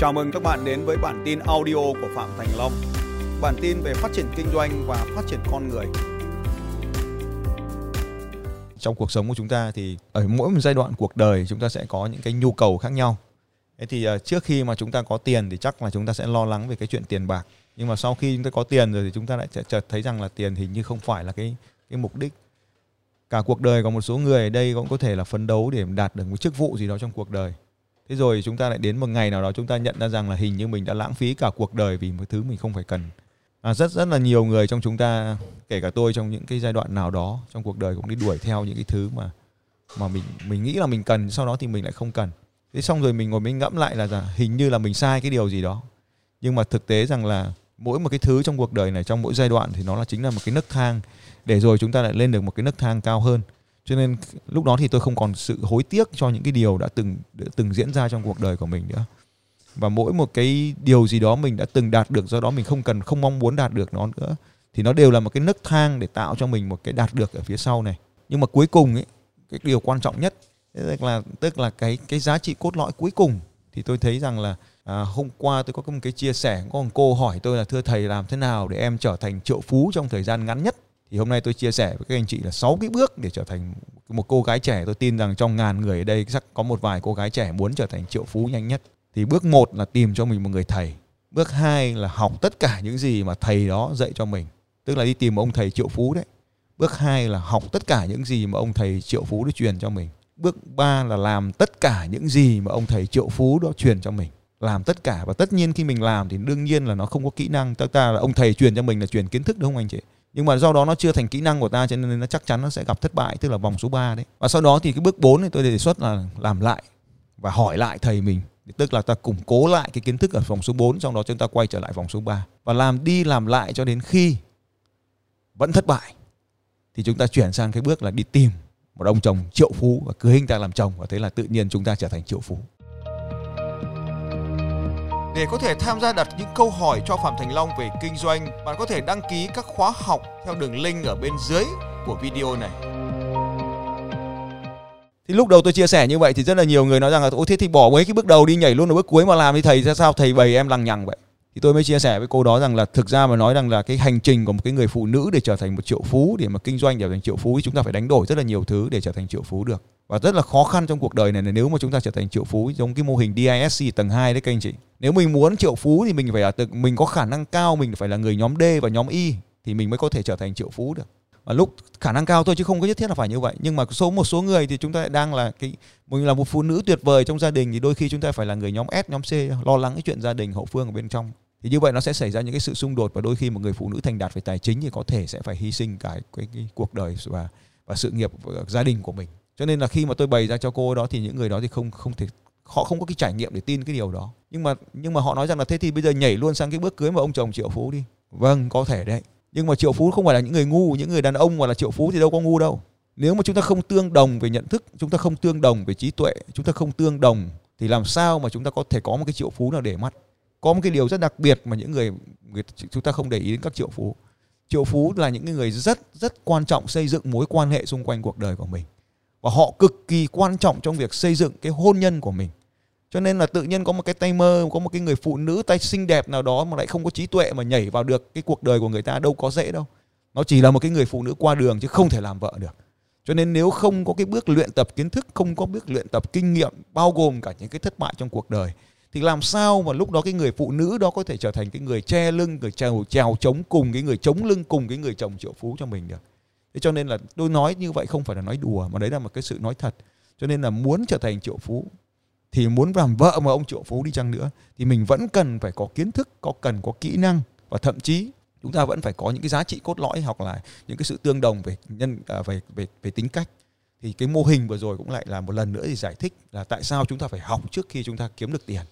Chào mừng các bạn đến với bản tin audio của Phạm Thành Long. Bản tin về phát triển kinh doanh và phát triển con người. Trong cuộc sống của chúng ta thì ở mỗi một giai đoạn cuộc đời, chúng ta sẽ có những cái nhu cầu khác nhau. Thế thì ờ, trước khi mà chúng ta có tiền thì chắc là chúng ta sẽ lo lắng về cái chuyện tiền bạc. Nhưng mà sau khi chúng ta có tiền rồi thì chúng ta lại chợt thấy rằng là tiền hình như không phải là cái cái mục đích. Cả cuộc đời có một số người ở đây cũng có thể là phấn đấu để đạt được một chức vụ gì đó trong cuộc đời thế rồi chúng ta lại đến một ngày nào đó chúng ta nhận ra rằng là hình như mình đã lãng phí cả cuộc đời vì một thứ mình không phải cần. À, rất rất là nhiều người trong chúng ta kể cả tôi trong những cái giai đoạn nào đó trong cuộc đời cũng đi đuổi theo những cái thứ mà mà mình mình nghĩ là mình cần sau đó thì mình lại không cần. Thế xong rồi mình ngồi mình ngẫm lại là, là hình như là mình sai cái điều gì đó. Nhưng mà thực tế rằng là mỗi một cái thứ trong cuộc đời này trong mỗi giai đoạn thì nó là chính là một cái nấc thang. Để rồi chúng ta lại lên được một cái nấc thang cao hơn cho nên lúc đó thì tôi không còn sự hối tiếc cho những cái điều đã từng đã từng diễn ra trong cuộc đời của mình nữa. Và mỗi một cái điều gì đó mình đã từng đạt được do đó mình không cần không mong muốn đạt được nó nữa. Thì nó đều là một cái nấc thang để tạo cho mình một cái đạt được ở phía sau này. Nhưng mà cuối cùng ấy cái điều quan trọng nhất tức là tức là cái cái giá trị cốt lõi cuối cùng thì tôi thấy rằng là à, hôm qua tôi có một cái chia sẻ có một cô hỏi tôi là thưa thầy làm thế nào để em trở thành triệu phú trong thời gian ngắn nhất? Thì hôm nay tôi chia sẻ với các anh chị là 6 cái bước để trở thành một cô gái trẻ. Tôi tin rằng trong ngàn người ở đây chắc có một vài cô gái trẻ muốn trở thành triệu phú nhanh nhất. Thì bước một là tìm cho mình một người thầy. Bước hai là học tất cả những gì mà thầy đó dạy cho mình. Tức là đi tìm ông thầy triệu phú đấy. Bước hai là học tất cả những gì mà ông thầy triệu phú đó truyền cho mình. Bước ba là làm tất cả những gì mà ông thầy triệu phú đó truyền cho mình. Làm tất cả. Và tất nhiên khi mình làm thì đương nhiên là nó không có kỹ năng. Tất ta là ông thầy truyền cho mình là truyền kiến thức, đúng không anh chị? Nhưng mà do đó nó chưa thành kỹ năng của ta cho nên nó chắc chắn nó sẽ gặp thất bại, tức là vòng số 3 đấy. Và sau đó thì cái bước 4 thì tôi đề xuất là làm lại và hỏi lại thầy mình. Tức là ta củng cố lại cái kiến thức ở vòng số 4 trong đó chúng ta quay trở lại vòng số 3 và làm đi làm lại cho đến khi vẫn thất bại, thì chúng ta chuyển sang cái bước là đi tìm một ông chồng triệu phú và cưới anh ta làm chồng. Và thế là tự nhiên chúng ta trở thành triệu phú để có thể tham gia đặt những câu hỏi cho Phạm Thành Long về kinh doanh, bạn có thể đăng ký các khóa học theo đường link ở bên dưới của video này. Thì lúc đầu tôi chia sẻ như vậy thì rất là nhiều người nói rằng là ôi thế thì bỏ mấy cái bước đầu đi nhảy luôn ở bước cuối mà làm thì thầy ra sao thầy bày em lằng nhằng vậy. Thì tôi mới chia sẻ với cô đó rằng là thực ra mà nói rằng là cái hành trình của một cái người phụ nữ để trở thành một triệu phú, để mà kinh doanh để trở thành triệu phú thì chúng ta phải đánh đổi rất là nhiều thứ để trở thành triệu phú được và rất là khó khăn trong cuộc đời này nếu mà chúng ta trở thành triệu phú, giống cái mô hình DISC tầng 2 đấy các anh chị. Nếu mình muốn triệu phú thì mình phải là mình có khả năng cao, mình phải là người nhóm D và nhóm Y thì mình mới có thể trở thành triệu phú được ở lúc khả năng cao thôi chứ không có nhất thiết là phải như vậy. Nhưng mà số một số người thì chúng ta đang là cái mình là một phụ nữ tuyệt vời trong gia đình thì đôi khi chúng ta phải là người nhóm S, nhóm C lo lắng cái chuyện gia đình hậu phương ở bên trong. Thì như vậy nó sẽ xảy ra những cái sự xung đột và đôi khi một người phụ nữ thành đạt về tài chính thì có thể sẽ phải hy sinh cả cái, cái cuộc đời và và sự nghiệp và gia đình của mình cho nên là khi mà tôi bày ra cho cô đó thì những người đó thì không không thể họ không có cái trải nghiệm để tin cái điều đó nhưng mà nhưng mà họ nói rằng là thế thì bây giờ nhảy luôn sang cái bước cưới mà ông chồng triệu phú đi vâng có thể đấy nhưng mà triệu phú không phải là những người ngu những người đàn ông hoặc là triệu phú thì đâu có ngu đâu. Nếu mà chúng ta không tương đồng về nhận thức chúng ta không tương đồng về trí tuệ chúng ta không tương đồng thì làm sao mà chúng ta có thể có một cái triệu phú nào để mắt? Có một cái điều rất đặc biệt mà những người, người chúng ta không để ý đến các triệu phú. Triệu phú là những người rất rất quan trọng xây dựng mối quan hệ xung quanh cuộc đời của mình. Và họ cực kỳ quan trọng trong việc xây dựng cái hôn nhân của mình cho nên là tự nhiên có một cái tay mơ, có một cái người phụ nữ tay xinh đẹp nào đó mà lại không có trí tuệ mà nhảy vào được cái cuộc đời của người ta đâu có dễ đâu. Nó chỉ là một cái người phụ nữ qua đường chứ không thể làm vợ được. Cho nên nếu không có cái bước luyện tập kiến thức, không có bước luyện tập kinh nghiệm, bao gồm cả những cái thất bại trong cuộc đời, thì làm sao mà lúc đó cái người phụ nữ đó có thể trở thành cái người che lưng, người trèo trèo chống cùng cái người chống lưng cùng cái người chồng triệu phú cho mình được. Thế cho nên là tôi nói như vậy không phải là nói đùa, mà đấy là một cái sự nói thật. Cho nên là muốn trở thành triệu phú thì muốn làm vợ mà ông triệu phú đi chăng nữa thì mình vẫn cần phải có kiến thức có cần có kỹ năng và thậm chí chúng ta vẫn phải có những cái giá trị cốt lõi hoặc là những cái sự tương đồng về nhân à, về về về tính cách. Thì cái mô hình vừa rồi cũng lại là một lần nữa thì giải thích là tại sao chúng ta phải học trước khi chúng ta kiếm được tiền.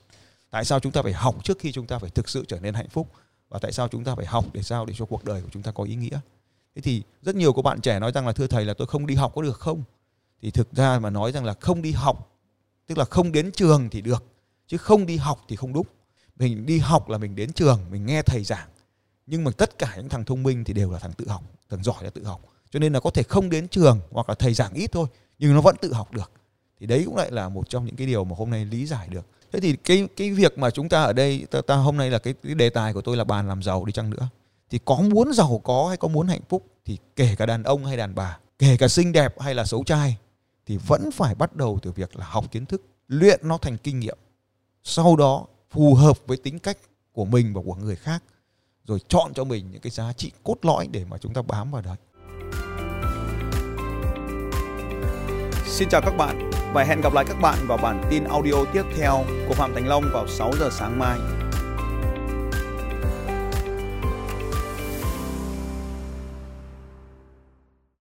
Tại sao chúng ta phải học trước khi chúng ta phải thực sự trở nên hạnh phúc và tại sao chúng ta phải học để sao để cho cuộc đời của chúng ta có ý nghĩa. Thế thì rất nhiều các bạn trẻ nói rằng là thưa thầy là tôi không đi học có được không? Thì thực ra mà nói rằng là không đi học tức là không đến trường thì được chứ không đi học thì không đúng. Mình đi học là mình đến trường mình nghe thầy giảng. Nhưng mà tất cả những thằng thông minh thì đều là thằng tự học thằng giỏi là tự học. Cho nên là có thể không đến trường hoặc là thầy giảng ít thôi nhưng nó vẫn tự học được. Thì đấy cũng lại là một trong những cái điều mà hôm nay lý giải được. Thế thì cái cái việc mà chúng ta ở đây ta, ta hôm nay là cái, cái đề tài của tôi là bàn làm giàu đi chăng nữa. Thì có muốn giàu có hay có muốn hạnh phúc thì kể cả đàn ông hay đàn bà kể cả xinh đẹp hay là xấu trai thì vẫn phải bắt đầu từ việc là học kiến thức, luyện nó thành kinh nghiệm sau đó phù hợp với tính cách của mình và của người khác, rồi chọn cho mình những cái giá trị cốt lõi để mà chúng ta bám vào đấy Xin chào các bạn và hẹn gặp lại các bạn vào bản tin audio tiếp theo của Phạm Thành Long vào 6 giờ sáng mai.